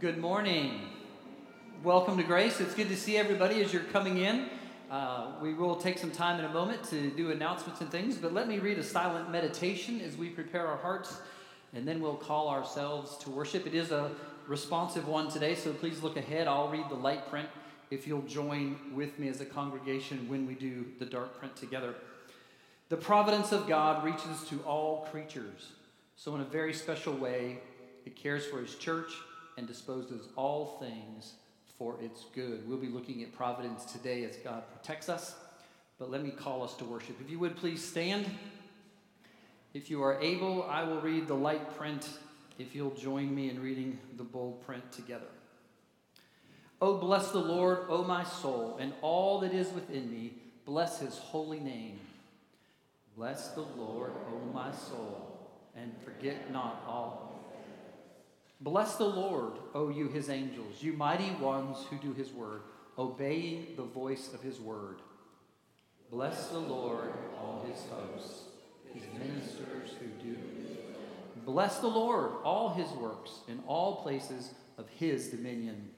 Good morning. Welcome to Grace. It's good to see everybody as you're coming in. Uh, we will take some time in a moment to do announcements and things, but let me read a silent meditation as we prepare our hearts, and then we'll call ourselves to worship. It is a responsive one today, so please look ahead. I'll read the light print if you'll join with me as a congregation when we do the dark print together. The providence of God reaches to all creatures. So, in a very special way, it cares for his church and disposes all things for its good. We'll be looking at providence today as God protects us. But let me call us to worship. If you would please stand. If you are able, I will read the light print if you'll join me in reading the bold print together. Oh, bless the Lord, O my soul, and all that is within me. Bless his holy name. Bless the Lord, O my soul, and forget not all. Bless the Lord, O you his angels, you mighty ones who do his word, obeying the voice of his word. Bless the Lord, all his hosts, his ministers who do. Bless the Lord, all his works, in all places of his dominion.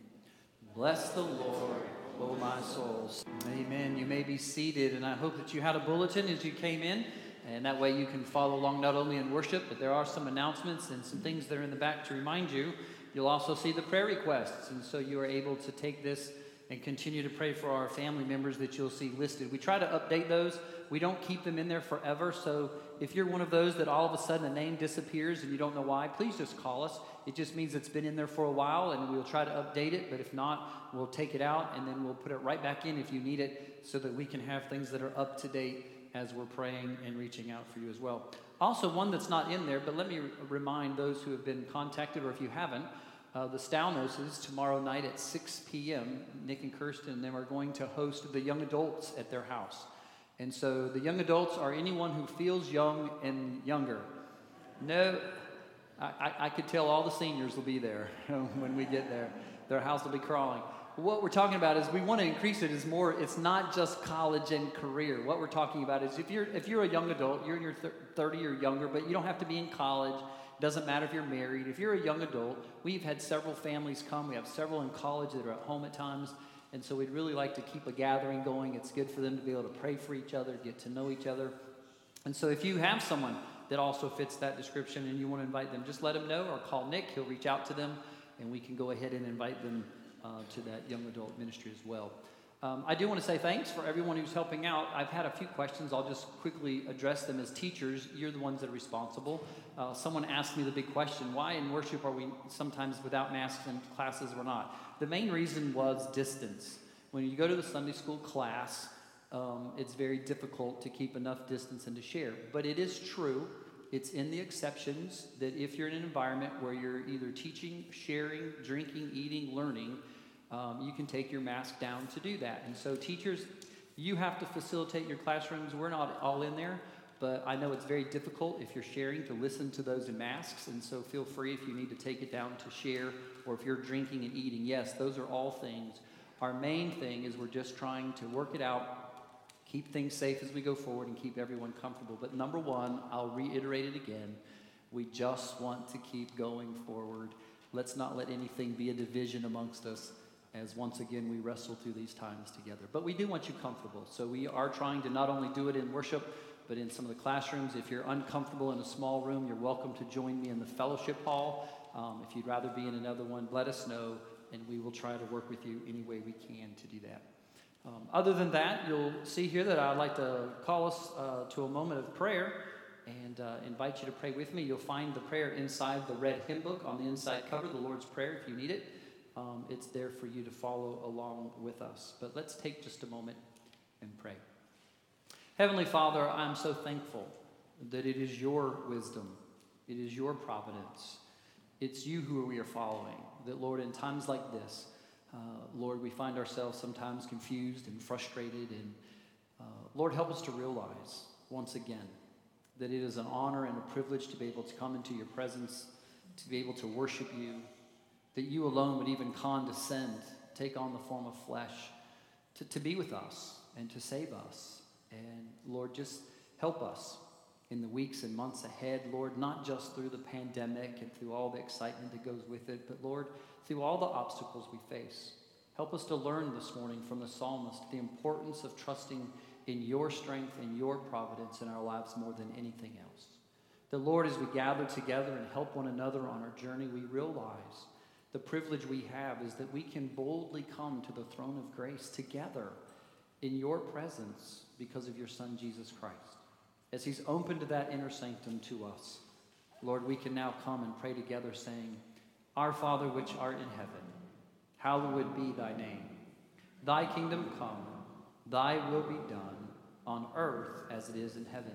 Bless the Lord, O my souls. Amen. You may be seated, and I hope that you had a bulletin as you came in. And that way you can follow along not only in worship, but there are some announcements and some things that are in the back to remind you. You'll also see the prayer requests. And so you are able to take this and continue to pray for our family members that you'll see listed. We try to update those. We don't keep them in there forever. So if you're one of those that all of a sudden a name disappears and you don't know why, please just call us. It just means it's been in there for a while and we'll try to update it. But if not, we'll take it out and then we'll put it right back in if you need it so that we can have things that are up to date as we're praying and reaching out for you as well. Also, one that's not in there, but let me remind those who have been contacted or if you haven't, uh, the Stalnoses tomorrow night at 6 p.m. Nick and Kirsten and them are going to host the young adults at their house. And so the young adults are anyone who feels young and younger. No, I, I, I could tell all the seniors will be there when we get there. Their house will be crawling. What we're talking about is we want to increase it is more, it's not just college and career. What we're talking about is if you're, if you're a young adult, you're in your 30 or younger, but you don't have to be in college. Doesn't matter if you're married. If you're a young adult, we've had several families come. We have several in college that are at home at times. And so we'd really like to keep a gathering going. It's good for them to be able to pray for each other, get to know each other. And so if you have someone that also fits that description and you want to invite them, just let them know or call Nick. He'll reach out to them and we can go ahead and invite them uh, to that young adult ministry as well. Um, I do want to say thanks for everyone who's helping out. I've had a few questions. I'll just quickly address them as teachers. You're the ones that are responsible. Uh, someone asked me the big question why in worship are we sometimes without masks in classes or not? The main reason was distance. When you go to the Sunday school class, um, it's very difficult to keep enough distance and to share. But it is true, it's in the exceptions that if you're in an environment where you're either teaching, sharing, drinking, eating, learning, um, you can take your mask down to do that. And so, teachers, you have to facilitate your classrooms. We're not all in there, but I know it's very difficult if you're sharing to listen to those in masks. And so, feel free if you need to take it down to share or if you're drinking and eating. Yes, those are all things. Our main thing is we're just trying to work it out, keep things safe as we go forward, and keep everyone comfortable. But number one, I'll reiterate it again we just want to keep going forward. Let's not let anything be a division amongst us as once again we wrestle through these times together. But we do want you comfortable. So we are trying to not only do it in worship, but in some of the classrooms. If you're uncomfortable in a small room, you're welcome to join me in the fellowship hall. Um, if you'd rather be in another one, let us know, and we will try to work with you any way we can to do that. Um, other than that, you'll see here that I'd like to call us uh, to a moment of prayer and uh, invite you to pray with me. You'll find the prayer inside the red hymn book on the inside cover, the Lord's Prayer, if you need it. Um, it's there for you to follow along with us. But let's take just a moment and pray. Heavenly Father, I'm so thankful that it is your wisdom, it is your providence, it's you who we are following. That, Lord, in times like this, uh, Lord, we find ourselves sometimes confused and frustrated. And uh, Lord, help us to realize once again that it is an honor and a privilege to be able to come into your presence, to be able to worship you, that you alone would even condescend, take on the form of flesh, to, to be with us and to save us. And Lord, just help us in the weeks and months ahead, Lord, not just through the pandemic and through all the excitement that goes with it, but Lord, through all the obstacles we face. Help us to learn this morning from the psalmist the importance of trusting in your strength and your providence in our lives more than anything else. The Lord, as we gather together and help one another on our journey, we realize the privilege we have is that we can boldly come to the throne of grace together in your presence because of your Son, Jesus Christ. As He's opened that inner sanctum to us, Lord, we can now come and pray together, saying, Our Father which art in heaven, hallowed be thy name. Thy kingdom come, thy will be done, on earth as it is in heaven.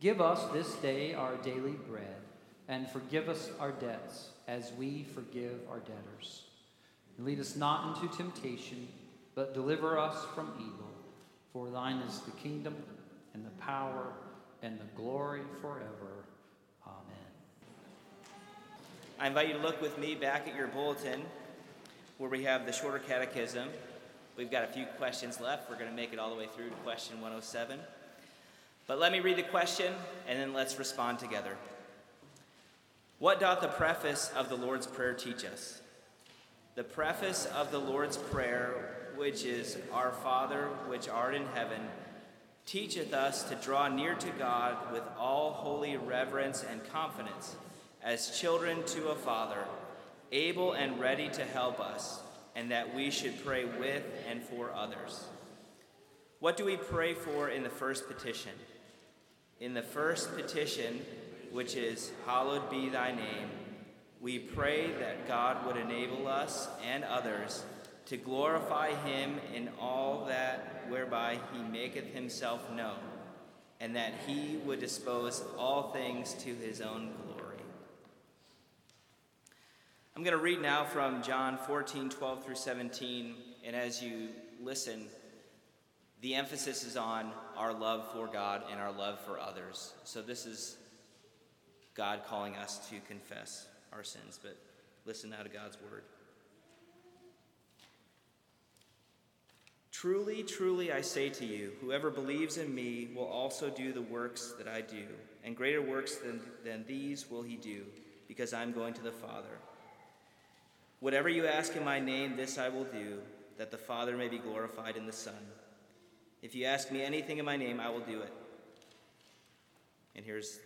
Give us this day our daily bread, and forgive us our debts as we forgive our debtors. And lead us not into temptation, but deliver us from evil. For thine is the kingdom, and the power, and the glory forever. Amen. I invite you to look with me back at your bulletin where we have the shorter catechism. We've got a few questions left. We're going to make it all the way through to question 107. But let me read the question and then let's respond together. What doth the preface of the Lord's Prayer teach us? The preface of the Lord's Prayer, which is Our Father, which art in heaven, teacheth us to draw near to God with all holy reverence and confidence, as children to a Father, able and ready to help us, and that we should pray with and for others. What do we pray for in the first petition? In the first petition, which is, Hallowed be thy name, we pray that God would enable us and others to glorify him in all that whereby he maketh himself known, and that he would dispose all things to his own glory. I'm going to read now from John 14, 12 through 17, and as you listen, the emphasis is on our love for God and our love for others. So this is God calling us to confess our sins, but listen now to God's word. Truly, truly, I say to you, whoever believes in me will also do the works that I do, and greater works than, than these will he do, because I'm going to the Father. Whatever you ask in my name, this I will do, that the Father may be glorified in the Son. If you ask me anything in my name, I will do it. And here's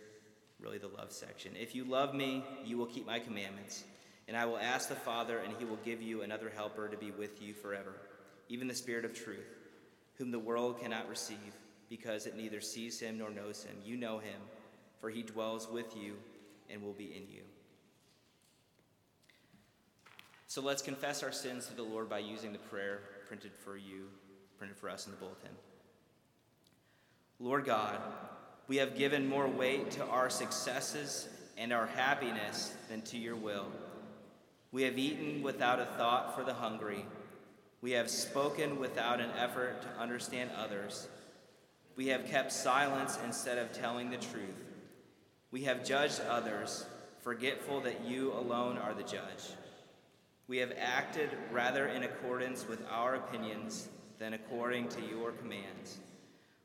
really the love section. If you love me, you will keep my commandments, and I will ask the Father, and he will give you another helper to be with you forever, even the Spirit of truth, whom the world cannot receive, because it neither sees him nor knows him. You know him, for he dwells with you and will be in you. So let's confess our sins to the Lord by using the prayer printed for you, printed for us in the bulletin. Lord God, we have given more weight to our successes and our happiness than to your will. We have eaten without a thought for the hungry. We have spoken without an effort to understand others. We have kept silence instead of telling the truth. We have judged others, forgetful that you alone are the judge. We have acted rather in accordance with our opinions than according to your commands.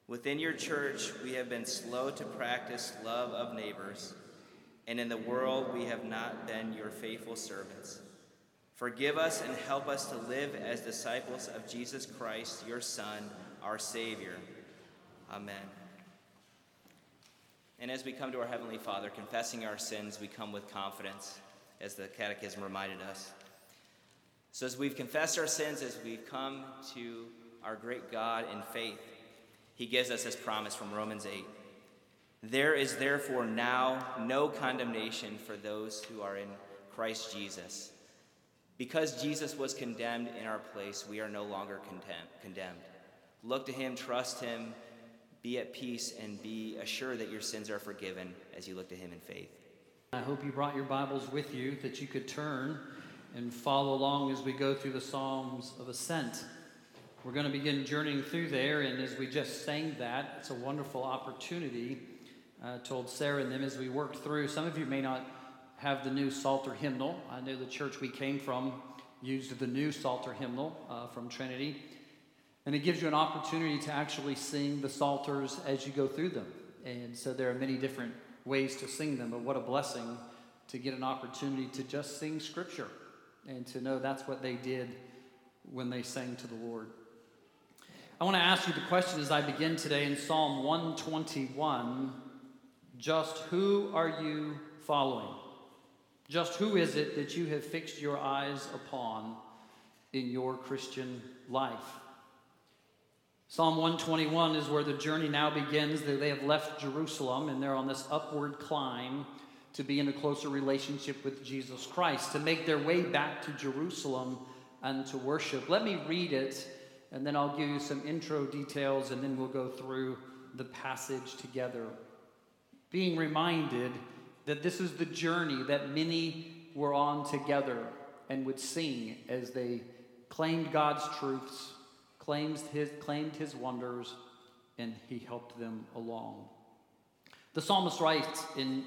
Within your church, we have been slow to practice love of neighbors, and in the world, we have not been your faithful servants. Forgive us and help us to live as disciples of Jesus Christ, your Son, our Savior. Amen. And as we come to our Heavenly Father, confessing our sins, we come with confidence, as the Catechism reminded us. So, as we've confessed our sins, as we've come to our great God in faith, He gives us his promise from Romans 8 There is therefore now no condemnation for those who are in Christ Jesus. Because Jesus was condemned in our place, we are no longer condemned. Look to Him, trust Him, be at peace, and be assured that your sins are forgiven as you look to Him in faith. I hope you brought your Bibles with you that you could turn and follow along as we go through the Psalms of Ascent. We're going to begin journeying through there, and as we just sang that, it's a wonderful opportunity. I told Sarah and them as we worked through. Some of you may not have the new Psalter hymnal. I know the church we came from used the new Psalter hymnal uh, from Trinity. And it gives you an opportunity to actually sing the Psalters as you go through them. And so there are many different ways to sing them, but what a blessing to get an opportunity to just sing Scripture and to know that's what they did when they sang to the Lord. I want to ask you the question as I begin today in Psalm 121 just who are you following? Just who is it that you have fixed your eyes upon in your Christian life? Psalm 121 is where the journey now begins. They have left Jerusalem and they're on this upward climb to be in a closer relationship with Jesus Christ, to make their way back to Jerusalem and to worship. Let me read it and then I'll give you some intro details and then we'll go through the passage together. Being reminded that this is the journey that many were on together and would sing as they claimed God's truths claims his, claimed his wonders, and he helped them along. The psalmist writes in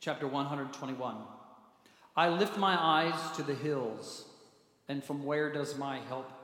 chapter 121 I lift my eyes to the hills, and from where does my help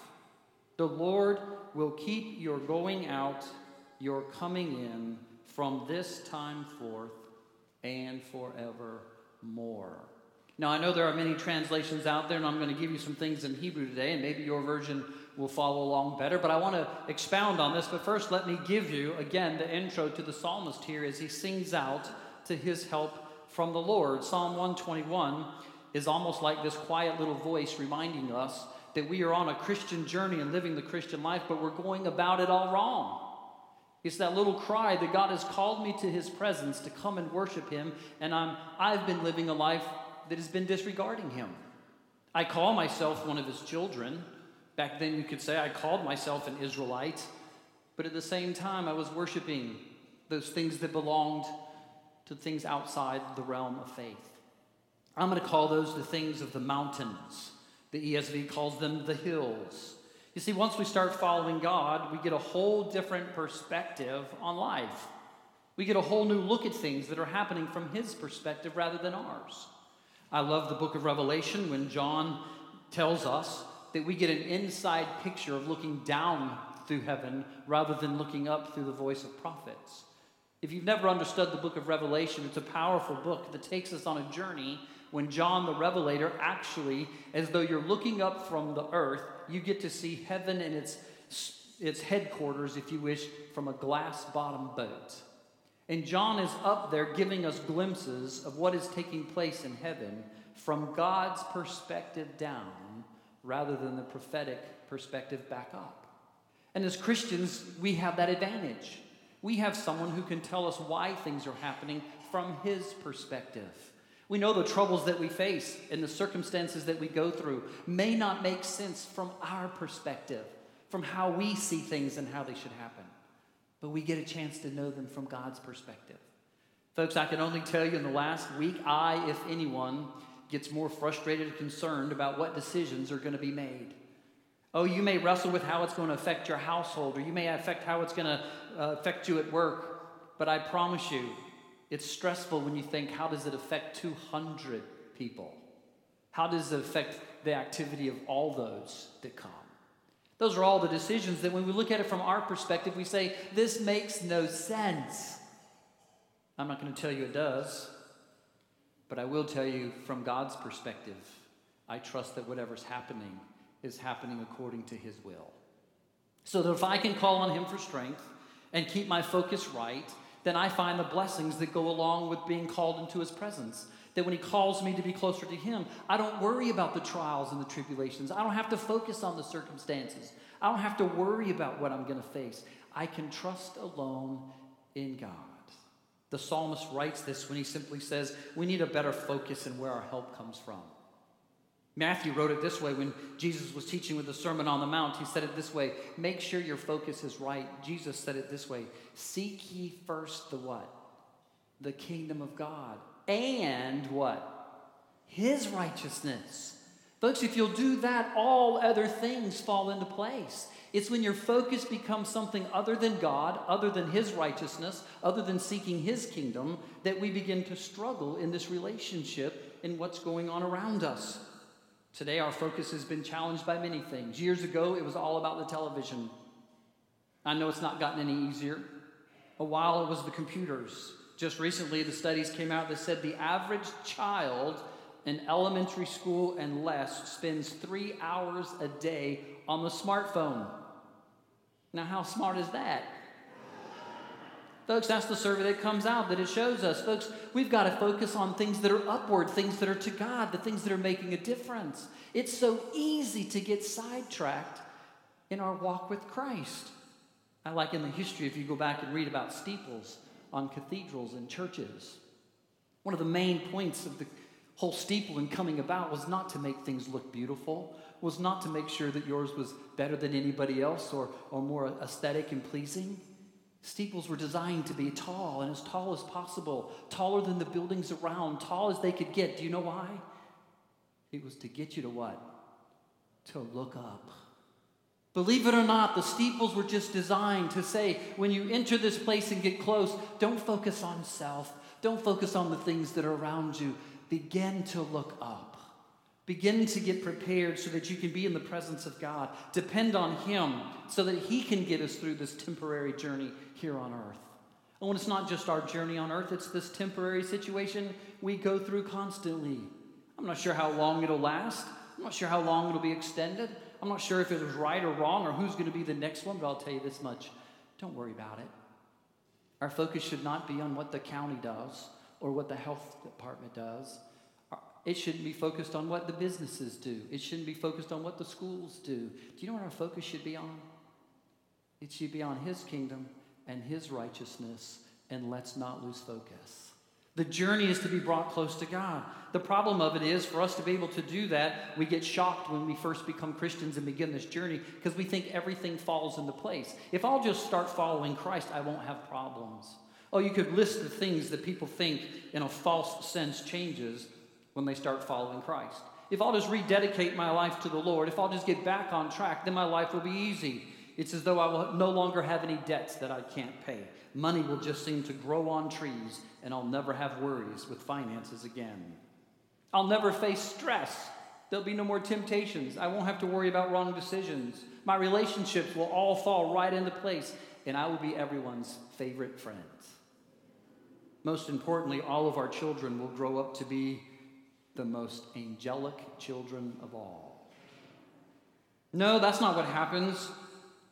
The Lord will keep your going out, your coming in from this time forth and forevermore. Now, I know there are many translations out there, and I'm going to give you some things in Hebrew today, and maybe your version will follow along better. But I want to expound on this. But first, let me give you, again, the intro to the psalmist here as he sings out to his help from the Lord. Psalm 121 is almost like this quiet little voice reminding us that we are on a Christian journey and living the Christian life, but we're going about it all wrong. It's that little cry that God has called me to his presence to come and worship him, and I'm, I've been living a life that has been disregarding him. I call myself one of his children. Back then, you could say I called myself an Israelite, but at the same time, I was worshiping those things that belonged to things outside the realm of faith. I'm going to call those the things of the mountains. The ESV calls them the hills. You see, once we start following God, we get a whole different perspective on life. We get a whole new look at things that are happening from His perspective rather than ours. I love the book of Revelation when John tells us that we get an inside picture of looking down through heaven rather than looking up through the voice of prophets. If you've never understood the book of Revelation, it's a powerful book that takes us on a journey when John the Revelator actually, as though you're looking up from the earth, you get to see heaven and its, its headquarters, if you wish, from a glass bottom boat. And John is up there giving us glimpses of what is taking place in heaven from God's perspective down rather than the prophetic perspective back up. And as Christians, we have that advantage. We have someone who can tell us why things are happening from his perspective. We know the troubles that we face and the circumstances that we go through may not make sense from our perspective, from how we see things and how they should happen. But we get a chance to know them from God's perspective. Folks, I can only tell you in the last week, I, if anyone, gets more frustrated and concerned about what decisions are going to be made. Oh, you may wrestle with how it's going to affect your household, or you may affect how it's going to uh, affect you at work. But I promise you, it's stressful when you think, how does it affect 200 people? How does it affect the activity of all those that come? Those are all the decisions that when we look at it from our perspective, we say, this makes no sense. I'm not going to tell you it does, but I will tell you from God's perspective, I trust that whatever's happening is happening according to His will. So that if I can call on Him for strength and keep my focus right, then I find the blessings that go along with being called into his presence. That when he calls me to be closer to him, I don't worry about the trials and the tribulations. I don't have to focus on the circumstances. I don't have to worry about what I'm going to face. I can trust alone in God. The psalmist writes this when he simply says, We need a better focus in where our help comes from. Matthew wrote it this way when Jesus was teaching with the Sermon on the Mount. He said it this way Make sure your focus is right. Jesus said it this way Seek ye first the what? the kingdom of God and what? His righteousness. Folks, if you'll do that, all other things fall into place. It's when your focus becomes something other than God, other than His righteousness, other than seeking His kingdom, that we begin to struggle in this relationship in what's going on around us. Today, our focus has been challenged by many things. Years ago, it was all about the television. I know it's not gotten any easier. A while, it was the computers. Just recently, the studies came out that said the average child in elementary school and less spends three hours a day on the smartphone. Now, how smart is that? Folks, that's the survey that comes out that it shows us. Folks, we've got to focus on things that are upward, things that are to God, the things that are making a difference. It's so easy to get sidetracked in our walk with Christ. I like in the history, if you go back and read about steeples on cathedrals and churches, one of the main points of the whole steeple in coming about was not to make things look beautiful, was not to make sure that yours was better than anybody else or, or more aesthetic and pleasing. Steeples were designed to be tall and as tall as possible, taller than the buildings around, tall as they could get. Do you know why? It was to get you to what? To look up. Believe it or not, the steeples were just designed to say, when you enter this place and get close, don't focus on self. Don't focus on the things that are around you. Begin to look up. Begin to get prepared so that you can be in the presence of God. Depend on Him so that He can get us through this temporary journey here on earth. Oh, and when it's not just our journey on earth, it's this temporary situation we go through constantly. I'm not sure how long it'll last. I'm not sure how long it'll be extended. I'm not sure if it was right or wrong or who's going to be the next one, but I'll tell you this much don't worry about it. Our focus should not be on what the county does or what the health department does. It shouldn't be focused on what the businesses do. It shouldn't be focused on what the schools do. Do you know what our focus should be on? It should be on His kingdom and His righteousness, and let's not lose focus. The journey is to be brought close to God. The problem of it is, for us to be able to do that, we get shocked when we first become Christians and begin this journey because we think everything falls into place. If I'll just start following Christ, I won't have problems. Oh, you could list the things that people think in a false sense changes when they start following Christ. If I'll just rededicate my life to the Lord, if I'll just get back on track, then my life will be easy. It's as though I will no longer have any debts that I can't pay. Money will just seem to grow on trees, and I'll never have worries with finances again. I'll never face stress. There'll be no more temptations. I won't have to worry about wrong decisions. My relationships will all fall right into place, and I will be everyone's favorite friend. Most importantly, all of our children will grow up to be the most angelic children of all. No, that's not what happens.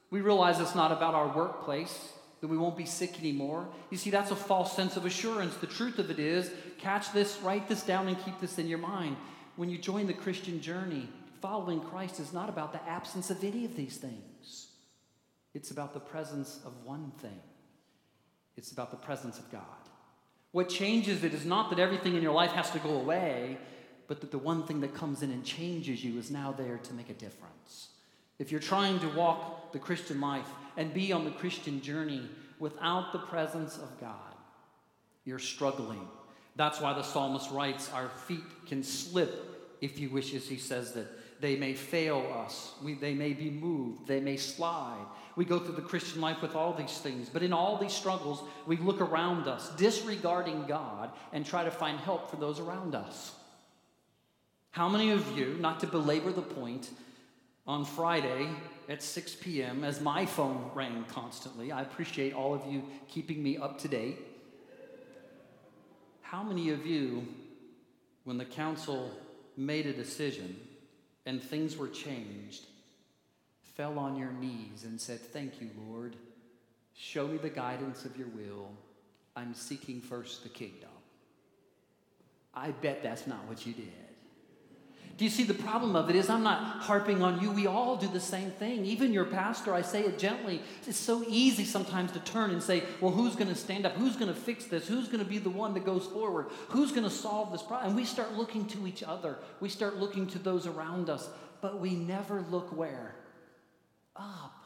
We realize it's not about our workplace, that we won't be sick anymore. You see, that's a false sense of assurance. The truth of it is, catch this, write this down, and keep this in your mind. When you join the Christian journey, following Christ is not about the absence of any of these things, it's about the presence of one thing it's about the presence of God. What changes it is not that everything in your life has to go away, but that the one thing that comes in and changes you is now there to make a difference. If you're trying to walk the Christian life and be on the Christian journey without the presence of God, you're struggling. That's why the psalmist writes, Our feet can slip, if he wishes, he says that. They may fail us, we, they may be moved, they may slide. We go through the Christian life with all these things, but in all these struggles, we look around us, disregarding God, and try to find help for those around us. How many of you, not to belabor the point, on Friday at 6 p.m., as my phone rang constantly, I appreciate all of you keeping me up to date. How many of you, when the council made a decision and things were changed, fell on your knees and said, Thank you, Lord. Show me the guidance of your will. I'm seeking first the kingdom. I bet that's not what you did. Do you see the problem of it is I'm not harping on you. We all do the same thing. Even your pastor, I say it gently. It's so easy sometimes to turn and say, well, who's going to stand up? Who's going to fix this? Who's going to be the one that goes forward? Who's going to solve this problem? And we start looking to each other. We start looking to those around us. But we never look where? up.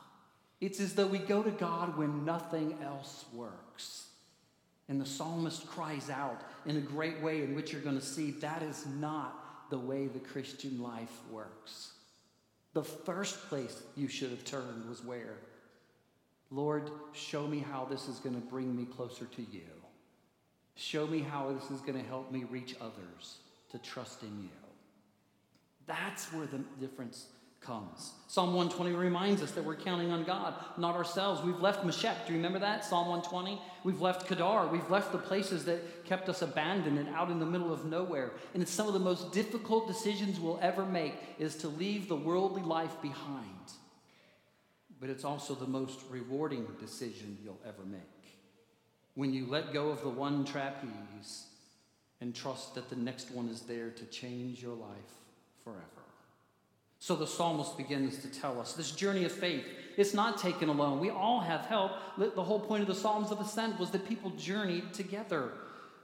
It's as though we go to God when nothing else works. And the psalmist cries out in a great way in which you're going to see that is not the way the Christian life works. The first place you should have turned was where? Lord, show me how this is going to bring me closer to you. Show me how this is going to help me reach others to trust in you. That's where the difference comes. Psalm 120 reminds us that we're counting on God, not ourselves. We've left Meshech. Do you remember that? Psalm 120? We've left Kedar. We've left the places that kept us abandoned and out in the middle of nowhere. And it's some of the most difficult decisions we'll ever make is to leave the worldly life behind. But it's also the most rewarding decision you'll ever make. When you let go of the one trapeze and trust that the next one is there to change your life forever. So the psalmist begins to tell us this journey of faith, it's not taken alone. We all have help. The whole point of the Psalms of Ascent was that people journeyed together.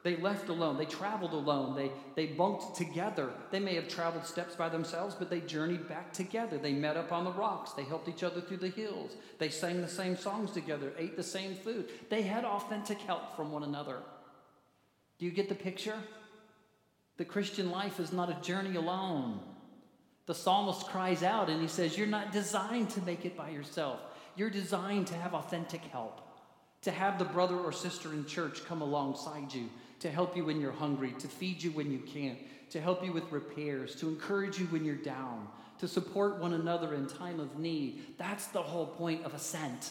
They left alone. They traveled alone. They, they bunked together. They may have traveled steps by themselves, but they journeyed back together. They met up on the rocks. They helped each other through the hills. They sang the same songs together, ate the same food. They had authentic help from one another. Do you get the picture? The Christian life is not a journey alone. The psalmist cries out and he says, You're not designed to make it by yourself. You're designed to have authentic help, to have the brother or sister in church come alongside you, to help you when you're hungry, to feed you when you can't, to help you with repairs, to encourage you when you're down, to support one another in time of need. That's the whole point of ascent.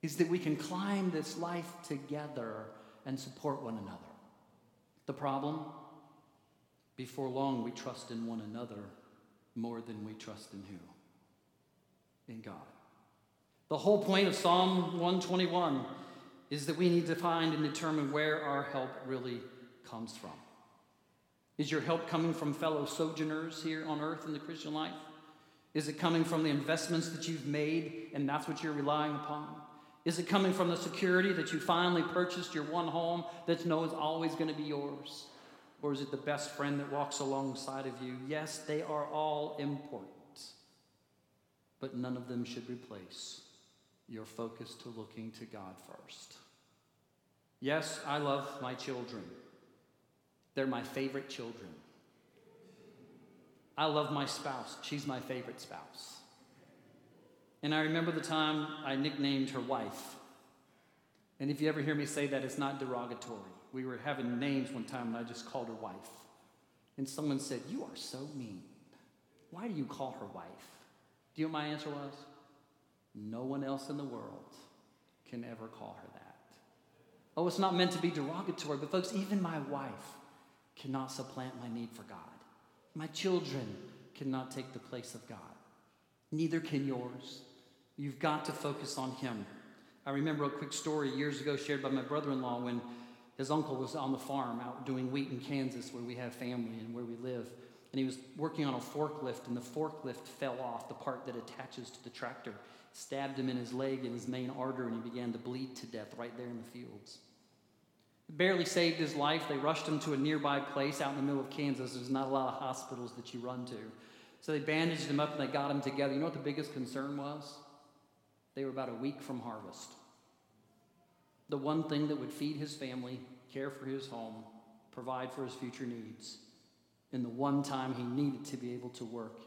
Is that we can climb this life together and support one another. The problem? Before long, we trust in one another more than we trust in who? In God. The whole point of Psalm 121 is that we need to find and determine where our help really comes from. Is your help coming from fellow sojourners here on earth in the Christian life? Is it coming from the investments that you've made and that's what you're relying upon? Is it coming from the security that you finally purchased your one home that knows always going to be yours? Or is it the best friend that walks alongside of you? Yes, they are all important, but none of them should replace your focus to looking to God first. Yes, I love my children. They're my favorite children. I love my spouse. She's my favorite spouse. And I remember the time I nicknamed her wife. And if you ever hear me say that, it's not derogatory we were having names one time and I just called her wife. And someone said, You are so mean. Why do you call her wife? Do you know what my answer was? No one else in the world can ever call her that. Oh, it's not meant to be derogatory, but folks, even my wife cannot supplant my need for God. My children cannot take the place of God. Neither can yours. You've got to focus on Him. I remember a quick story years ago shared by my brother in law when his uncle was on the farm out doing wheat in Kansas, where we have family and where we live. And he was working on a forklift, and the forklift fell off, the part that attaches to the tractor, stabbed him in his leg and his main artery, and he began to bleed to death right there in the fields. Barely saved his life. They rushed him to a nearby place out in the middle of Kansas. There's not a lot of hospitals that you run to. So they bandaged him up and they got him together. You know what the biggest concern was? They were about a week from harvest the one thing that would feed his family, care for his home, provide for his future needs, in the one time he needed to be able to work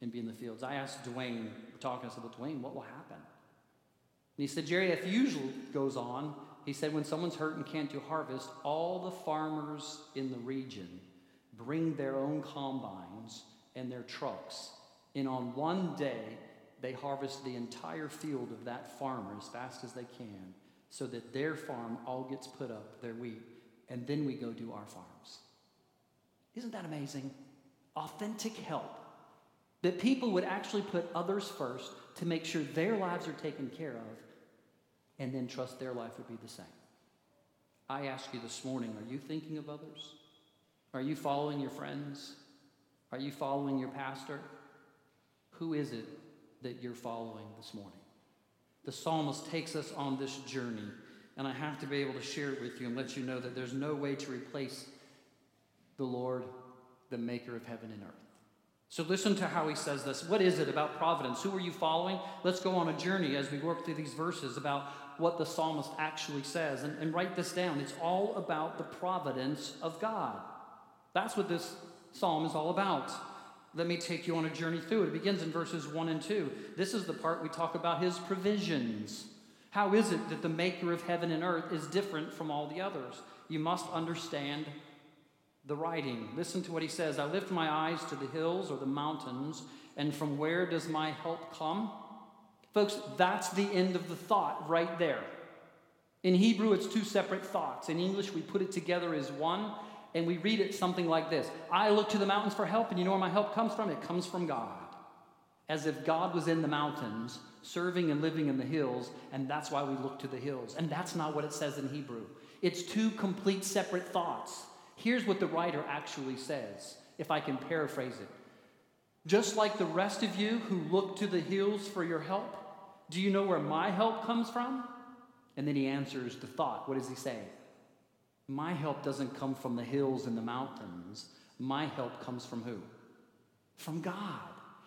and be in the fields. I asked Dwayne, talking, I said, Well, Dwayne, what will happen? And he said, Jerry, if usual goes on, he said, when someone's hurt and can't do harvest, all the farmers in the region bring their own combines and their trucks. And on one day, they harvest the entire field of that farmer as fast as they can so that their farm all gets put up, their wheat, and then we go do our farms. Isn't that amazing? Authentic help. That people would actually put others first to make sure their lives are taken care of and then trust their life would be the same. I ask you this morning are you thinking of others? Are you following your friends? Are you following your pastor? Who is it that you're following this morning? The psalmist takes us on this journey. And I have to be able to share it with you and let you know that there's no way to replace the Lord, the maker of heaven and earth. So listen to how he says this. What is it about providence? Who are you following? Let's go on a journey as we work through these verses about what the psalmist actually says. And, and write this down. It's all about the providence of God. That's what this psalm is all about. Let me take you on a journey through it. It begins in verses 1 and 2. This is the part we talk about his provisions. How is it that the maker of heaven and earth is different from all the others? You must understand the writing. Listen to what he says I lift my eyes to the hills or the mountains, and from where does my help come? Folks, that's the end of the thought right there. In Hebrew, it's two separate thoughts. In English, we put it together as one, and we read it something like this I look to the mountains for help, and you know where my help comes from? It comes from God. As if God was in the mountains, serving and living in the hills, and that's why we look to the hills. And that's not what it says in Hebrew. It's two complete separate thoughts. Here's what the writer actually says, if I can paraphrase it. Just like the rest of you who look to the hills for your help, do you know where my help comes from? And then he answers the thought. What does he say? My help doesn't come from the hills and the mountains. My help comes from who? From God.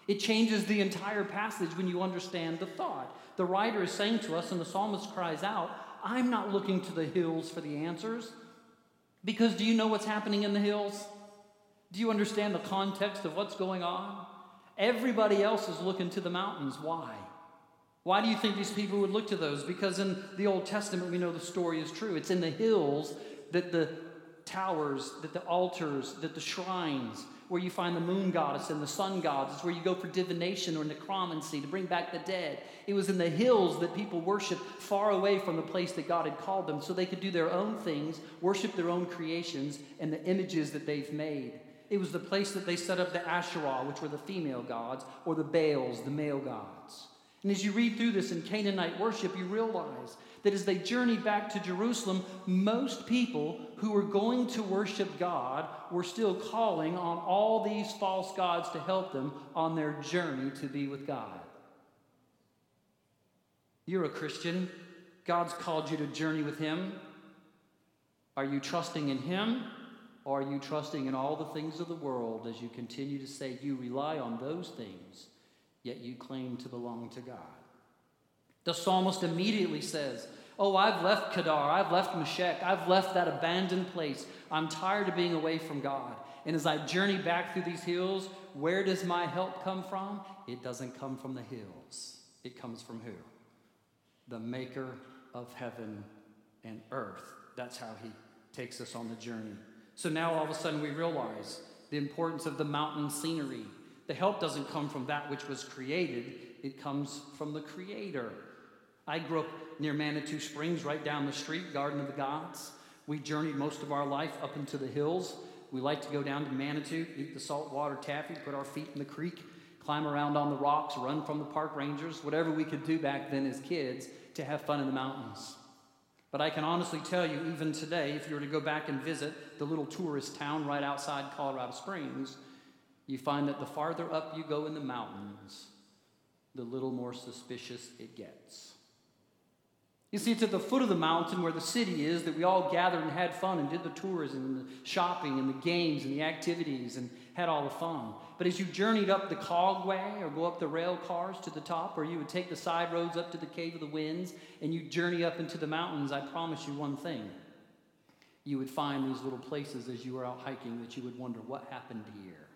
It changes the entire passage when you understand the thought. The writer is saying to us, and the psalmist cries out, I'm not looking to the hills for the answers. Because do you know what's happening in the hills? Do you understand the context of what's going on? Everybody else is looking to the mountains. Why? Why do you think these people would look to those? Because in the Old Testament, we know the story is true. It's in the hills that the towers, that the altars, that the shrines, where you find the moon goddess and the sun gods. It's where you go for divination or necromancy to bring back the dead. It was in the hills that people worshiped far away from the place that God had called them so they could do their own things, worship their own creations and the images that they've made. It was the place that they set up the Asherah, which were the female gods, or the Baals, the male gods. And as you read through this in Canaanite worship, you realize that as they journeyed back to Jerusalem, most people who were going to worship God were still calling on all these false gods to help them on their journey to be with God. You're a Christian. God's called you to journey with Him. Are you trusting in Him? Or are you trusting in all the things of the world as you continue to say you rely on those things, yet you claim to belong to God? The psalmist immediately says, Oh, I've left Kedar, I've left Meshech, I've left that abandoned place. I'm tired of being away from God. And as I journey back through these hills, where does my help come from? It doesn't come from the hills. It comes from who? The maker of heaven and earth. That's how he takes us on the journey. So now all of a sudden we realize the importance of the mountain scenery. The help doesn't come from that which was created, it comes from the Creator. I grew up near Manitou Springs, right down the street, Garden of the Gods. We journeyed most of our life up into the hills. We like to go down to Manitou, eat the saltwater taffy, put our feet in the creek, climb around on the rocks, run from the park rangers, whatever we could do back then as kids to have fun in the mountains. But I can honestly tell you, even today, if you were to go back and visit the little tourist town right outside Colorado Springs, you find that the farther up you go in the mountains, the little more suspicious it gets. You see, it's at the foot of the mountain where the city is that we all gathered and had fun and did the tourism and the shopping and the games and the activities and had all the fun. But as you journeyed up the cogway or go up the rail cars to the top, or you would take the side roads up to the Cave of the Winds and you journey up into the mountains, I promise you one thing. You would find these little places as you were out hiking that you would wonder what happened here.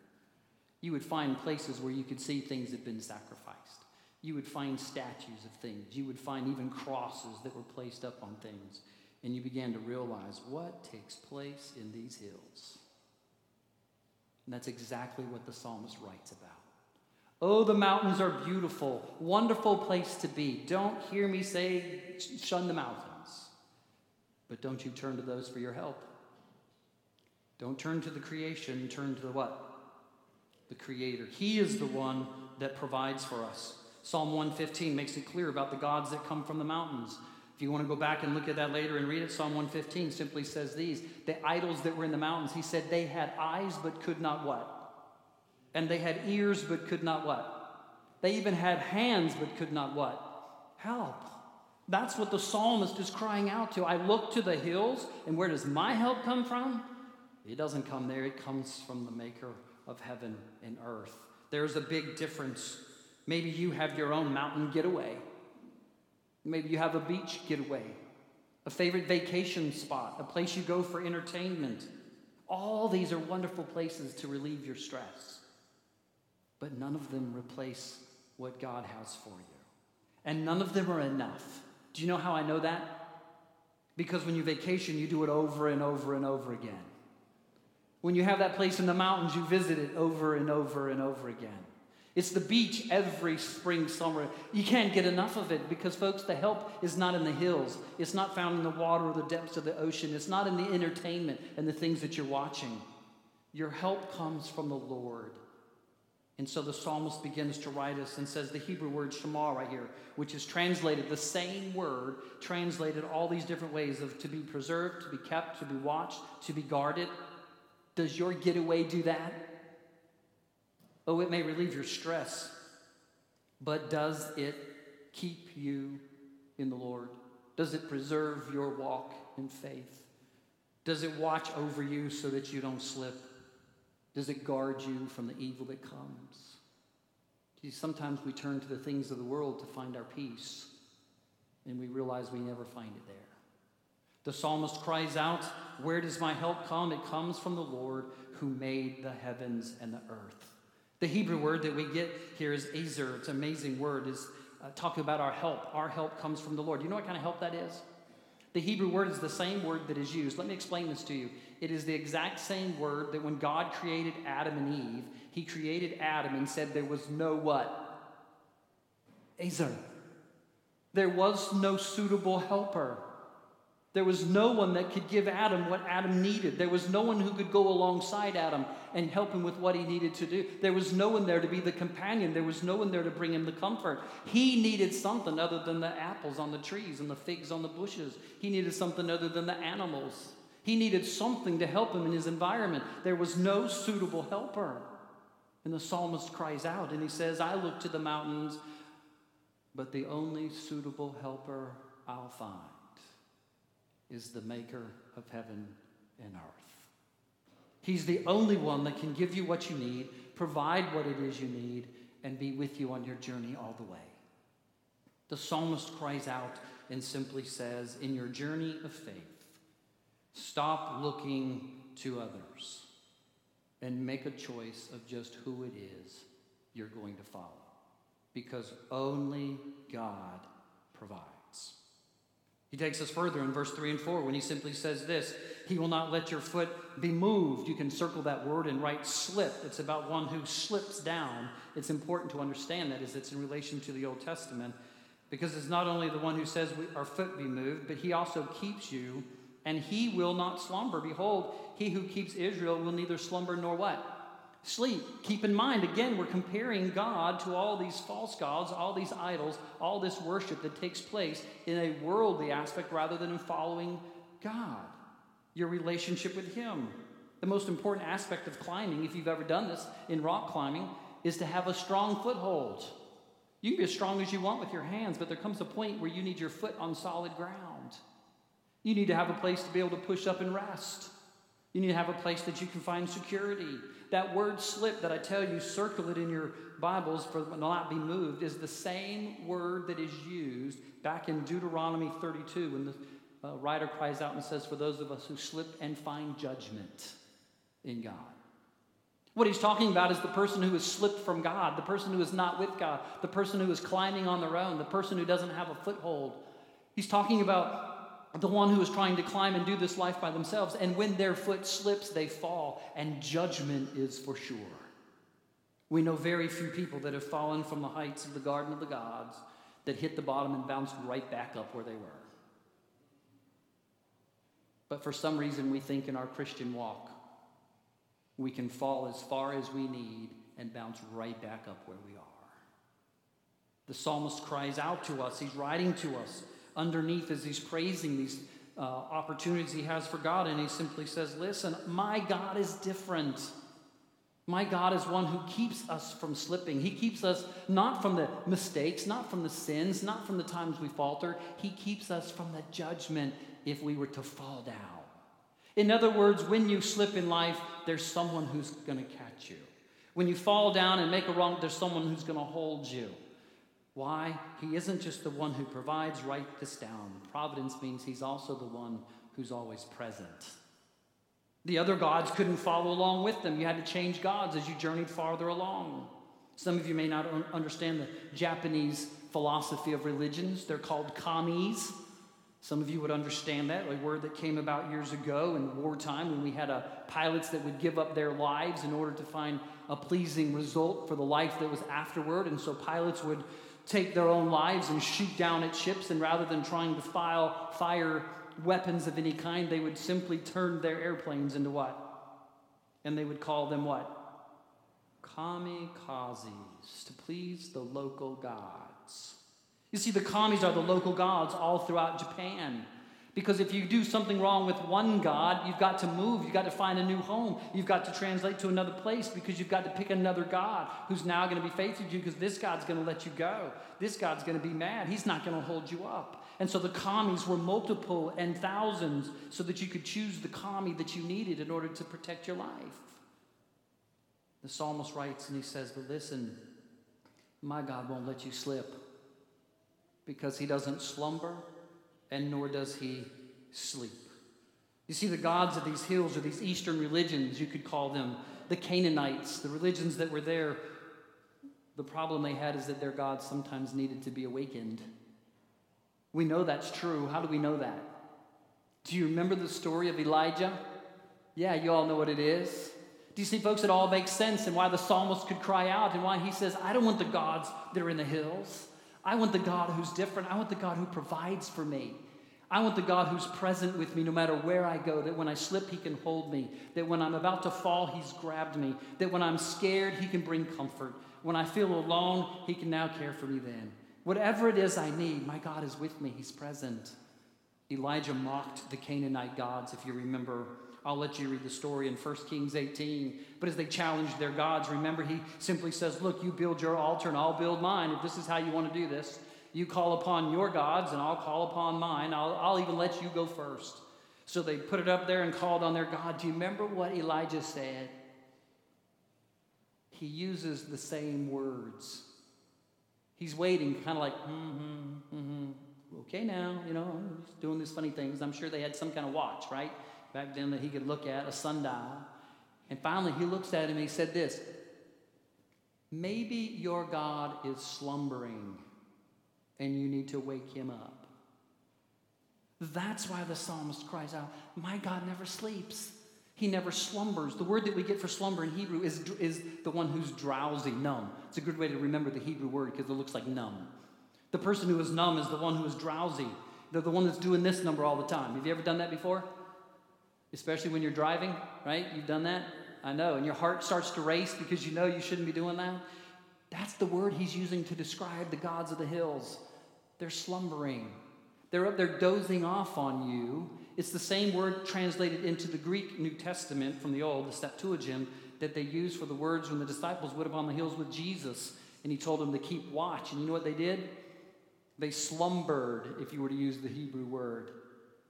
You would find places where you could see things that had been sacrificed. You would find statues of things. You would find even crosses that were placed up on things. And you began to realize what takes place in these hills. And that's exactly what the psalmist writes about. Oh, the mountains are beautiful, wonderful place to be. Don't hear me say, shun the mountains. But don't you turn to those for your help. Don't turn to the creation, turn to the what? The Creator. He is the one that provides for us. Psalm 115 makes it clear about the gods that come from the mountains. If you want to go back and look at that later and read it, Psalm 115 simply says these The idols that were in the mountains, he said they had eyes but could not what? And they had ears but could not what? They even had hands but could not what? Help. That's what the psalmist is crying out to. I look to the hills, and where does my help come from? It doesn't come there, it comes from the maker of heaven and earth There's a big difference. Maybe you have your own mountain getaway. Maybe you have a beach getaway, a favorite vacation spot, a place you go for entertainment. All these are wonderful places to relieve your stress. But none of them replace what God has for you. And none of them are enough. Do you know how I know that? Because when you vacation, you do it over and over and over again. When you have that place in the mountains, you visit it over and over and over again. It's the beach every spring, summer. You can't get enough of it because, folks, the help is not in the hills. It's not found in the water or the depths of the ocean. It's not in the entertainment and the things that you're watching. Your help comes from the Lord. And so the psalmist begins to write us and says the Hebrew word shamar right here, which is translated the same word, translated all these different ways of to be preserved, to be kept, to be watched, to be guarded. Does your getaway do that? Oh, it may relieve your stress, but does it keep you in the Lord? Does it preserve your walk in faith? Does it watch over you so that you don't slip? Does it guard you from the evil that comes? See, sometimes we turn to the things of the world to find our peace, and we realize we never find it there. The psalmist cries out, Where does my help come? It comes from the Lord who made the heavens and the earth. The Hebrew word that we get here is ezer. It's an amazing word. Is uh, talking about our help. Our help comes from the Lord. You know what kind of help that is? The Hebrew word is the same word that is used. Let me explain this to you. It is the exact same word that when God created Adam and Eve, he created Adam and said there was no what? Ezer. There was no suitable helper. There was no one that could give Adam what Adam needed. There was no one who could go alongside Adam and help him with what he needed to do. There was no one there to be the companion. There was no one there to bring him the comfort. He needed something other than the apples on the trees and the figs on the bushes. He needed something other than the animals. He needed something to help him in his environment. There was no suitable helper. And the psalmist cries out and he says, I look to the mountains, but the only suitable helper I'll find is the maker of heaven and earth. He's the only one that can give you what you need, provide what it is you need, and be with you on your journey all the way. The psalmist cries out and simply says, In your journey of faith, stop looking to others and make a choice of just who it is you're going to follow. Because only God provides. He takes us further in verse 3 and 4 when he simply says this He will not let your foot be moved. You can circle that word and write slip. It's about one who slips down. It's important to understand that as it's in relation to the Old Testament because it's not only the one who says we, our foot be moved, but he also keeps you and he will not slumber. Behold, he who keeps Israel will neither slumber nor what? Sleep. Keep in mind, again, we're comparing God to all these false gods, all these idols, all this worship that takes place in a worldly aspect rather than in following God, your relationship with Him. The most important aspect of climbing, if you've ever done this in rock climbing, is to have a strong foothold. You can be as strong as you want with your hands, but there comes a point where you need your foot on solid ground. You need to have a place to be able to push up and rest. You need to have a place that you can find security. That word slip that I tell you, circle it in your Bibles for not be moved, is the same word that is used back in Deuteronomy 32 when the uh, writer cries out and says, For those of us who slip and find judgment in God. What he's talking about is the person who has slipped from God, the person who is not with God, the person who is climbing on their own, the person who doesn't have a foothold. He's talking about the one who is trying to climb and do this life by themselves. And when their foot slips, they fall, and judgment is for sure. We know very few people that have fallen from the heights of the Garden of the Gods that hit the bottom and bounced right back up where they were. But for some reason, we think in our Christian walk, we can fall as far as we need and bounce right back up where we are. The psalmist cries out to us, he's writing to us underneath as he's praising these uh, opportunities he has for God. And he simply says, Listen, my God is different. My God is one who keeps us from slipping. He keeps us not from the mistakes, not from the sins, not from the times we falter. He keeps us from the judgment if we were to fall down. In other words, when you slip in life, there's someone who's going to catch you. When you fall down and make a wrong, there's someone who's going to hold you. Why? He isn't just the one who provides, write this down. Providence means he's also the one who's always present. The other gods couldn't follow along with them. You had to change gods as you journeyed farther along. Some of you may not understand the Japanese philosophy of religions. They're called kamis. Some of you would understand that, a word that came about years ago in wartime when we had a, pilots that would give up their lives in order to find a pleasing result for the life that was afterward. And so pilots would take their own lives and shoot down at ships, and rather than trying to file, fire weapons of any kind, they would simply turn their airplanes into what? And they would call them what? Kamikazes, to please the local gods. You see, the kamis are the local gods all throughout Japan. Because if you do something wrong with one God, you've got to move. You've got to find a new home. You've got to translate to another place because you've got to pick another God who's now going to be faithful to you because this God's going to let you go. This God's going to be mad. He's not going to hold you up. And so the kamis were multiple and thousands so that you could choose the kami that you needed in order to protect your life. The psalmist writes and he says, But listen, my God won't let you slip because he doesn't slumber and nor does he sleep. You see, the gods of these hills or these Eastern religions, you could call them the Canaanites, the religions that were there. The problem they had is that their gods sometimes needed to be awakened. We know that's true. How do we know that? Do you remember the story of Elijah? Yeah, you all know what it is. Do you see, folks, it all makes sense and why the psalmist could cry out and why he says, I don't want the gods that are in the hills. I want the God who's different. I want the God who provides for me. I want the God who's present with me no matter where I go, that when I slip, He can hold me, that when I'm about to fall, He's grabbed me, that when I'm scared, He can bring comfort. When I feel alone, He can now care for me then. Whatever it is I need, my God is with me, He's present. Elijah mocked the Canaanite gods, if you remember I'll let you read the story in 1 Kings 18. But as they challenged their gods, remember, he simply says, Look, you build your altar and I'll build mine. If this is how you want to do this, you call upon your gods and I'll call upon mine. I'll, I'll even let you go first. So they put it up there and called on their God. Do you remember what Elijah said? He uses the same words. He's waiting, kind of like, mm-hmm, mm-hmm. Okay, now, you know, doing these funny things. I'm sure they had some kind of watch, right? Back then that he could look at, a sundial. And finally, he looks at him and he said this Maybe your God is slumbering and you need to wake him up. That's why the psalmist cries out, My God never sleeps. He never slumbers. The word that we get for slumber in Hebrew is, is the one who's drowsy, numb. It's a good way to remember the Hebrew word because it looks like numb. The person who is numb is the one who is drowsy. They're the one that's doing this number all the time. Have you ever done that before? Especially when you're driving, right? You've done that? I know. And your heart starts to race because you know you shouldn't be doing that. That's the word he's using to describe the gods of the hills. They're slumbering, they're up there dozing off on you. It's the same word translated into the Greek New Testament from the Old, the Septuagint, that they used for the words when the disciples went up on the hills with Jesus and he told them to keep watch. And you know what they did? They slumbered, if you were to use the Hebrew word.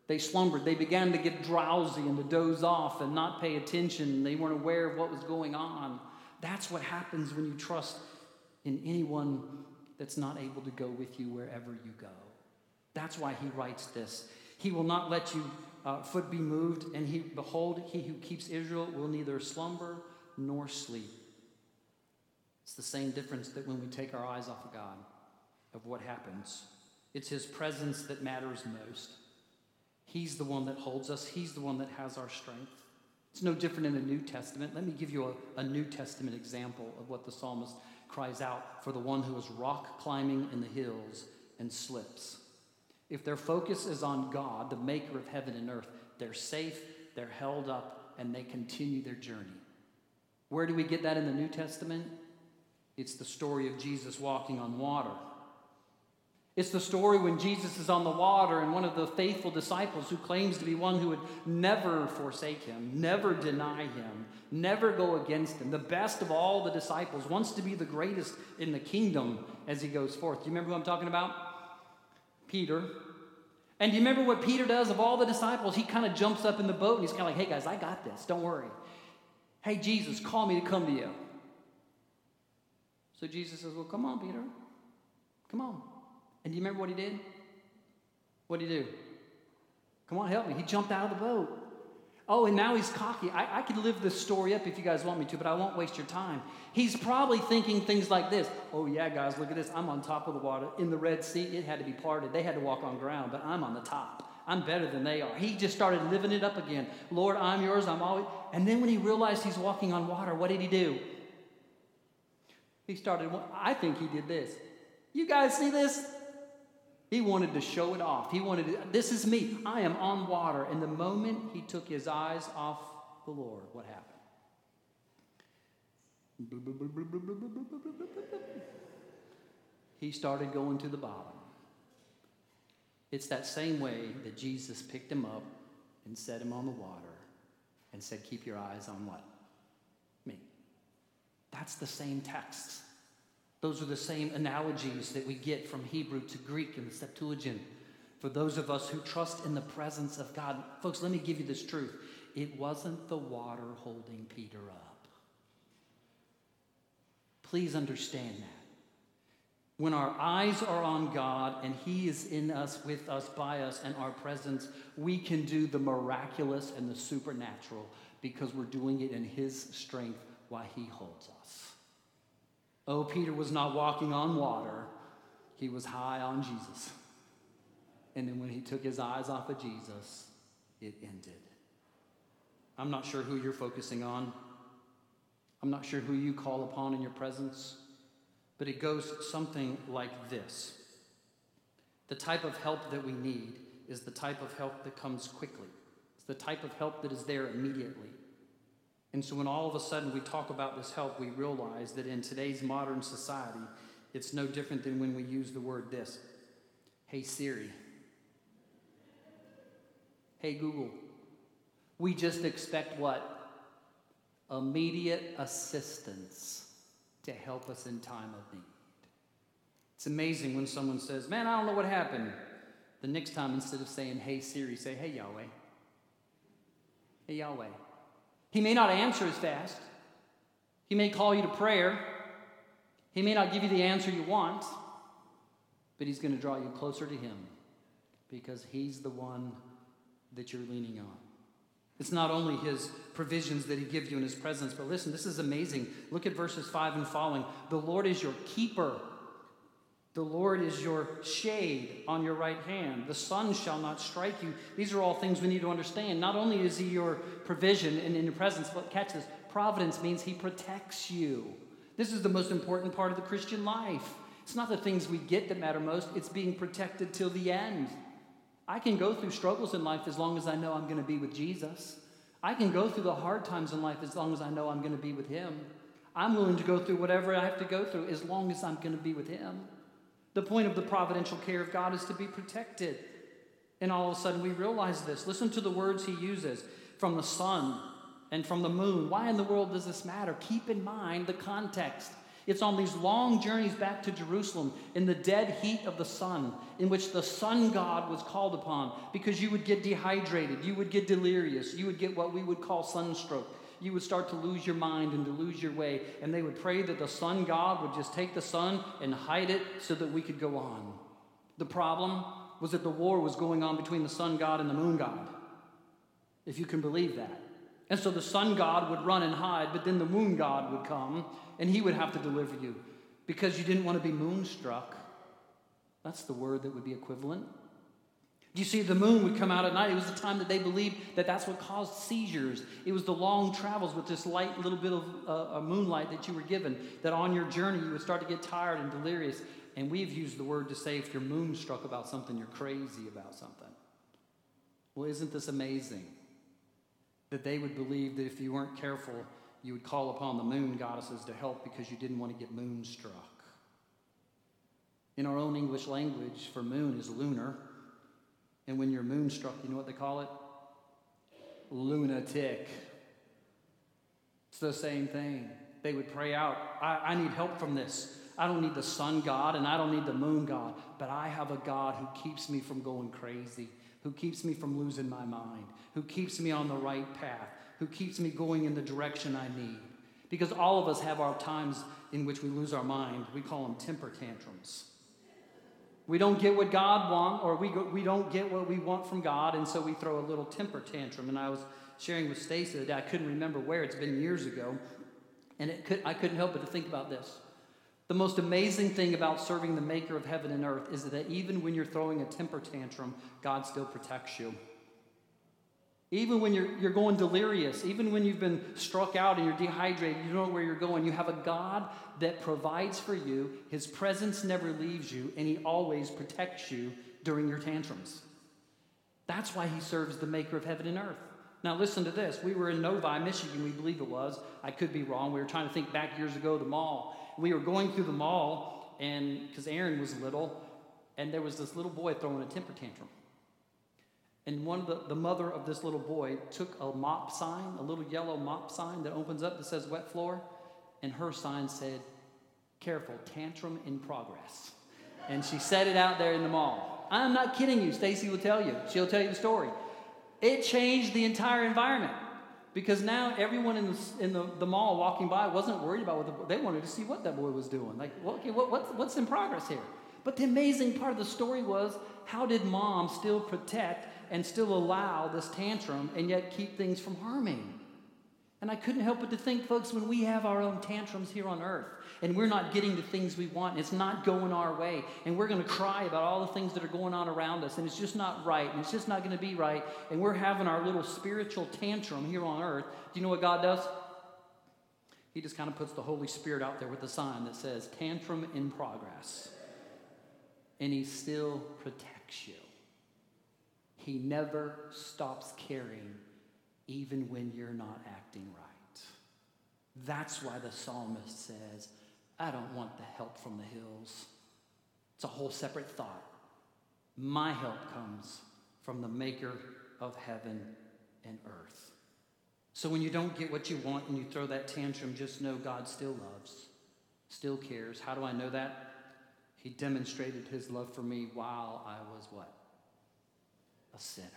They slumbered. They began to get drowsy and to doze off and not pay attention. They weren't aware of what was going on. That's what happens when you trust in anyone that's not able to go with you wherever you go. That's why he writes this. He will not let you uh, foot be moved, and he behold, he who keeps Israel will neither slumber nor sleep. It's the same difference that when we take our eyes off of God, of what happens. It's his presence that matters most. He's the one that holds us, He's the one that has our strength. It's no different in the New Testament. Let me give you a, a New Testament example of what the psalmist cries out for the one who is rock climbing in the hills and slips. If their focus is on God, the maker of heaven and earth, they're safe, they're held up, and they continue their journey. Where do we get that in the New Testament? It's the story of Jesus walking on water. It's the story when Jesus is on the water and one of the faithful disciples who claims to be one who would never forsake him, never deny him, never go against him, the best of all the disciples, wants to be the greatest in the kingdom as he goes forth. Do you remember who I'm talking about? Peter. And do you remember what Peter does of all the disciples? He kind of jumps up in the boat and he's kind of like, hey guys, I got this. Don't worry. Hey, Jesus, call me to come to you. So Jesus says, Well, come on, Peter. Come on. And do you remember what he did? What did he do? Come on, help me. He jumped out of the boat. Oh, and now he's cocky. I, I could live this story up if you guys want me to, but I won't waste your time. He's probably thinking things like this Oh, yeah, guys, look at this. I'm on top of the water. In the Red Sea, it had to be parted. They had to walk on ground, but I'm on the top. I'm better than they are. He just started living it up again. Lord, I'm yours. I'm always. And then when he realized he's walking on water, what did he do? He started, I think he did this. You guys see this? He wanted to show it off. He wanted to, this is me. I am on water. And the moment he took his eyes off the Lord, what happened? He started going to the bottom. It's that same way that Jesus picked him up and set him on the water and said, Keep your eyes on what? Me. That's the same text. Those are the same analogies that we get from Hebrew to Greek in the Septuagint. For those of us who trust in the presence of God, folks, let me give you this truth. It wasn't the water holding Peter up. Please understand that. When our eyes are on God and He is in us, with us, by us, and our presence, we can do the miraculous and the supernatural because we're doing it in His strength while He holds us. Oh, Peter was not walking on water, he was high on Jesus. And then when he took his eyes off of Jesus, it ended. I'm not sure who you're focusing on. I'm not sure who you call upon in your presence, but it goes something like this The type of help that we need is the type of help that comes quickly, it's the type of help that is there immediately. And so when all of a sudden we talk about this help, we realize that in today's modern society, it's no different than when we use the word this Hey Siri. Hey Google. We just expect what? Immediate assistance to help us in time of need. It's amazing when someone says, Man, I don't know what happened. The next time, instead of saying, Hey Siri, say, Hey Yahweh. Hey Yahweh. He may not answer as fast. He may call you to prayer. He may not give you the answer you want, but he's going to draw you closer to him because he's the one that you're leaning on. It's not only his provisions that he gives you in his presence, but listen, this is amazing. Look at verses 5 and following. The Lord is your keeper. The Lord is your shade on your right hand. The sun shall not strike you. These are all things we need to understand. Not only is He your provision and in your presence, but catch this providence means He protects you. This is the most important part of the Christian life. It's not the things we get that matter most, it's being protected till the end. I can go through struggles in life as long as I know I'm going to be with Jesus. I can go through the hard times in life as long as I know I'm going to be with Him. I'm willing to go through whatever I have to go through as long as I'm going to be with Him. The point of the providential care of God is to be protected. And all of a sudden we realize this. Listen to the words he uses from the sun and from the moon. Why in the world does this matter? Keep in mind the context. It's on these long journeys back to Jerusalem in the dead heat of the sun, in which the sun god was called upon because you would get dehydrated, you would get delirious, you would get what we would call sunstroke you would start to lose your mind and to lose your way. And they would pray that the sun god would just take the sun and hide it so that we could go on. The problem was that the war was going on between the sun god and the moon god, if you can believe that. And so the sun god would run and hide, but then the moon god would come and he would have to deliver you because you didn't want to be moonstruck. That's the word that would be equivalent. You see, the moon would come out at night. It was the time that they believed that that's what caused seizures. It was the long travels with this light little bit of uh, moonlight that you were given, that on your journey you would start to get tired and delirious. And we've used the word to say if you're moonstruck about something, you're crazy about something. Well, isn't this amazing? That they would believe that if you weren't careful, you would call upon the moon goddesses to help because you didn't want to get moonstruck. In our own English language, for moon is lunar. And when you're moonstruck, you know what they call it? Lunatic. It's the same thing. They would pray out, I, I need help from this. I don't need the sun god and I don't need the moon god, but I have a God who keeps me from going crazy, who keeps me from losing my mind, who keeps me on the right path, who keeps me going in the direction I need. Because all of us have our times in which we lose our mind. We call them temper tantrums. We don't get what God wants, or we, go, we don't get what we want from God, and so we throw a little temper tantrum. And I was sharing with Stacy that I couldn't remember where, it's been years ago, and it could, I couldn't help but to think about this. The most amazing thing about serving the maker of heaven and earth is that even when you're throwing a temper tantrum, God still protects you. Even when you're, you're going delirious, even when you've been struck out and you're dehydrated, you don't know where you're going, you have a God that provides for you. His presence never leaves you, and He always protects you during your tantrums. That's why He serves the maker of heaven and earth. Now, listen to this. We were in Novi, Michigan, we believe it was. I could be wrong. We were trying to think back years ago, the mall. We were going through the mall, and because Aaron was little, and there was this little boy throwing a temper tantrum. And one of the, the mother of this little boy took a mop sign, a little yellow mop sign that opens up that says wet floor, and her sign said, Careful, tantrum in progress. And she set it out there in the mall. I'm not kidding you. Stacy will tell you. She'll tell you the story. It changed the entire environment because now everyone in the, in the, the mall walking by wasn't worried about what the, they wanted to see what that boy was doing. Like, okay, what, what, what's in progress here? But the amazing part of the story was how did mom still protect and still allow this tantrum and yet keep things from harming? And I couldn't help but to think, folks, when we have our own tantrums here on earth and we're not getting the things we want, it's not going our way, and we're going to cry about all the things that are going on around us, and it's just not right, and it's just not going to be right, and we're having our little spiritual tantrum here on earth, do you know what God does? He just kind of puts the Holy Spirit out there with a sign that says, tantrum in progress. And He still protects you. He never stops caring even when you're not acting right. That's why the psalmist says, I don't want the help from the hills. It's a whole separate thought. My help comes from the maker of heaven and earth. So when you don't get what you want and you throw that tantrum, just know God still loves, still cares. How do I know that? He demonstrated his love for me while I was what? A sinner.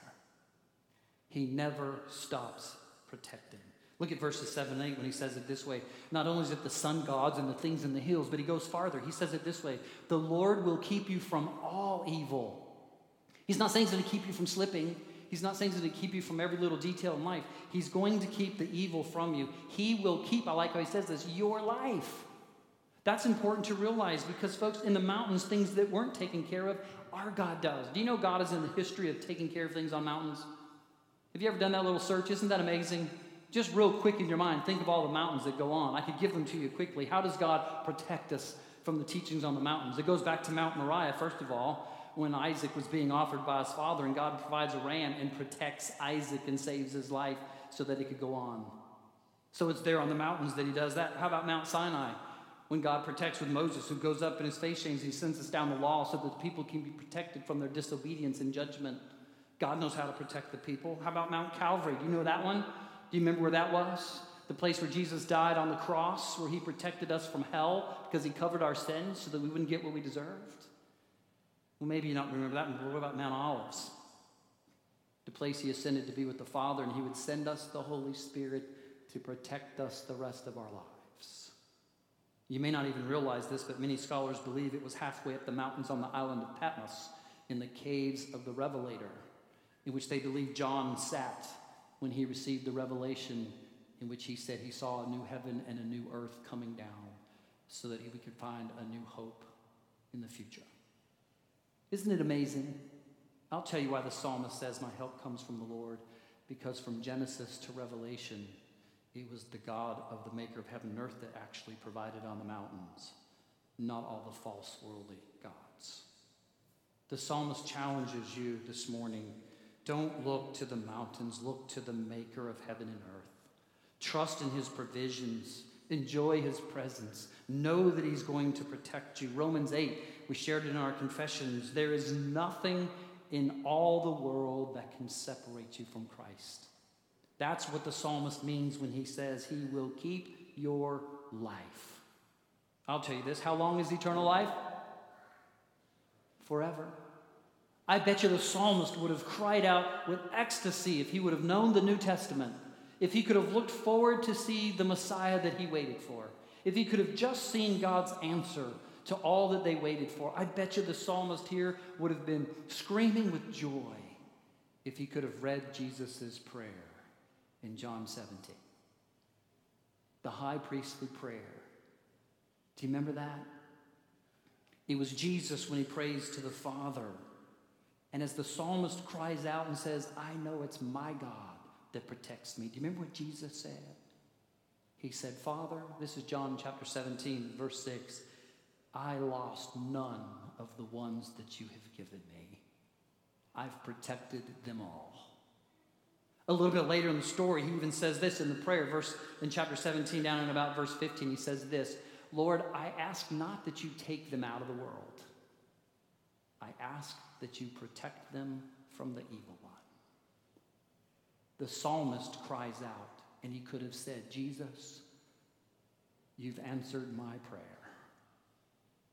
He never stops protecting. Look at verses 7 and 8 when he says it this way. Not only is it the sun gods and the things in the hills, but he goes farther. He says it this way The Lord will keep you from all evil. He's not saying he's going to keep you from slipping. He's not saying he's going to keep you from every little detail in life. He's going to keep the evil from you. He will keep, I like how he says this, your life. That's important to realize because, folks, in the mountains, things that weren't taken care of, our God does. Do you know God is in the history of taking care of things on mountains? Have you ever done that little search? Isn't that amazing? Just real quick in your mind, think of all the mountains that go on. I could give them to you quickly. How does God protect us from the teachings on the mountains? It goes back to Mount Moriah, first of all, when Isaac was being offered by his father, and God provides a ram and protects Isaac and saves his life so that he could go on. So it's there on the mountains that he does that. How about Mount Sinai? When God protects with Moses, who goes up in his face chains, he sends us down the law so that the people can be protected from their disobedience and judgment. God knows how to protect the people. How about Mount Calvary? Do you know that one? Do you remember where that was? The place where Jesus died on the cross, where he protected us from hell because he covered our sins so that we wouldn't get what we deserved. Well, maybe you don't remember that, but what about Mount Olives? The place he ascended to be with the Father, and he would send us the Holy Spirit to protect us the rest of our lives. You may not even realize this, but many scholars believe it was halfway up the mountains on the island of Patmos in the caves of the Revelator in which they believe John sat when he received the revelation in which he said he saw a new heaven and a new earth coming down so that we could find a new hope in the future. Isn't it amazing? I'll tell you why the psalmist says, My help comes from the Lord, because from Genesis to Revelation, it was the God of the maker of heaven and earth that actually provided on the mountains, not all the false worldly gods. The psalmist challenges you this morning don't look to the mountains, look to the maker of heaven and earth. Trust in his provisions, enjoy his presence, know that he's going to protect you. Romans 8, we shared in our confessions. There is nothing in all the world that can separate you from Christ. That's what the psalmist means when he says he will keep your life. I'll tell you this how long is eternal life? Forever. I bet you the psalmist would have cried out with ecstasy if he would have known the New Testament, if he could have looked forward to see the Messiah that he waited for, if he could have just seen God's answer to all that they waited for, I bet you the psalmist here would have been screaming with joy if he could have read Jesus' prayer in John 17. The high priestly prayer. Do you remember that? It was Jesus when he prays to the Father. And as the psalmist cries out and says, I know it's my God that protects me. Do you remember what Jesus said? He said, Father, this is John chapter 17, verse 6. I lost none of the ones that you have given me. I've protected them all. A little bit later in the story, he even says this in the prayer, verse in chapter 17, down in about verse 15. He says this Lord, I ask not that you take them out of the world. I ask that you protect them from the evil one. The psalmist cries out, and he could have said, Jesus, you've answered my prayer.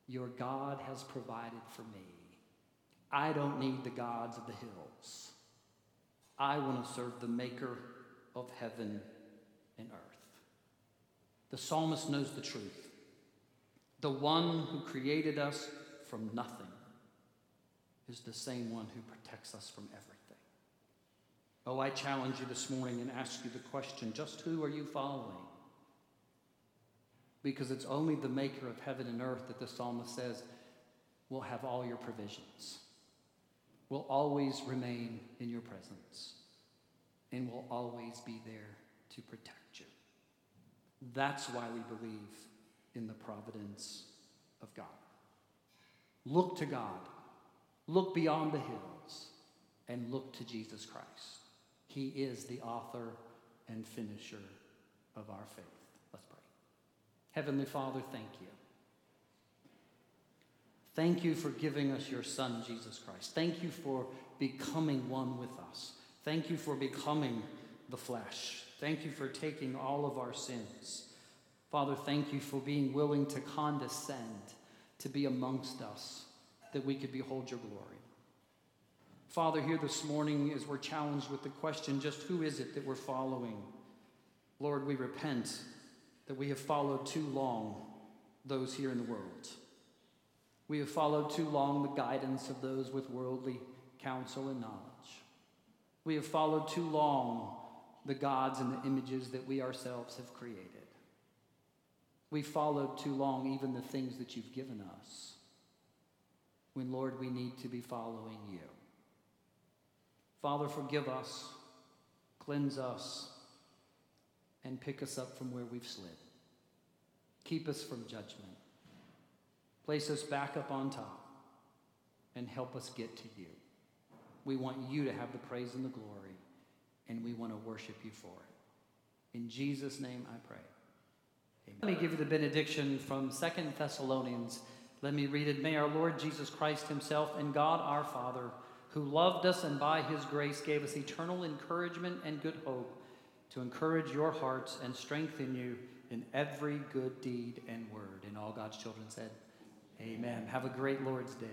Your God has provided for me. I don't need the gods of the hills. I want to serve the maker of heaven and earth. The psalmist knows the truth. The one who created us from nothing is the same one who protects us from everything. Oh, I challenge you this morning and ask you the question just who are you following? Because it's only the maker of heaven and earth that the psalmist says will have all your provisions, will always remain in your presence, and will always be there to protect you. That's why we believe in the providence of God. Look to God, look beyond the hills, and look to Jesus Christ. He is the author and finisher of our faith. Let's pray. Heavenly Father, thank you. Thank you for giving us your Son, Jesus Christ. Thank you for becoming one with us. Thank you for becoming the flesh. Thank you for taking all of our sins. Father, thank you for being willing to condescend to be amongst us that we could behold your glory. Father, here this morning, as we're challenged with the question just who is it that we're following? Lord, we repent that we have followed too long those here in the world. We have followed too long the guidance of those with worldly counsel and knowledge. We have followed too long the gods and the images that we ourselves have created. We followed too long even the things that you've given us. When, Lord, we need to be following you. Father, forgive us, cleanse us, and pick us up from where we've slid. Keep us from judgment. Place us back up on top and help us get to you. We want you to have the praise and the glory, and we want to worship you for it. In Jesus' name I pray. Amen. Let me give you the benediction from Second Thessalonians. Let me read it. May our Lord Jesus Christ Himself and God our Father, who loved us and by His grace gave us eternal encouragement and good hope, to encourage your hearts and strengthen you in every good deed and word. And all God's children said, Amen. Have a great Lord's Day.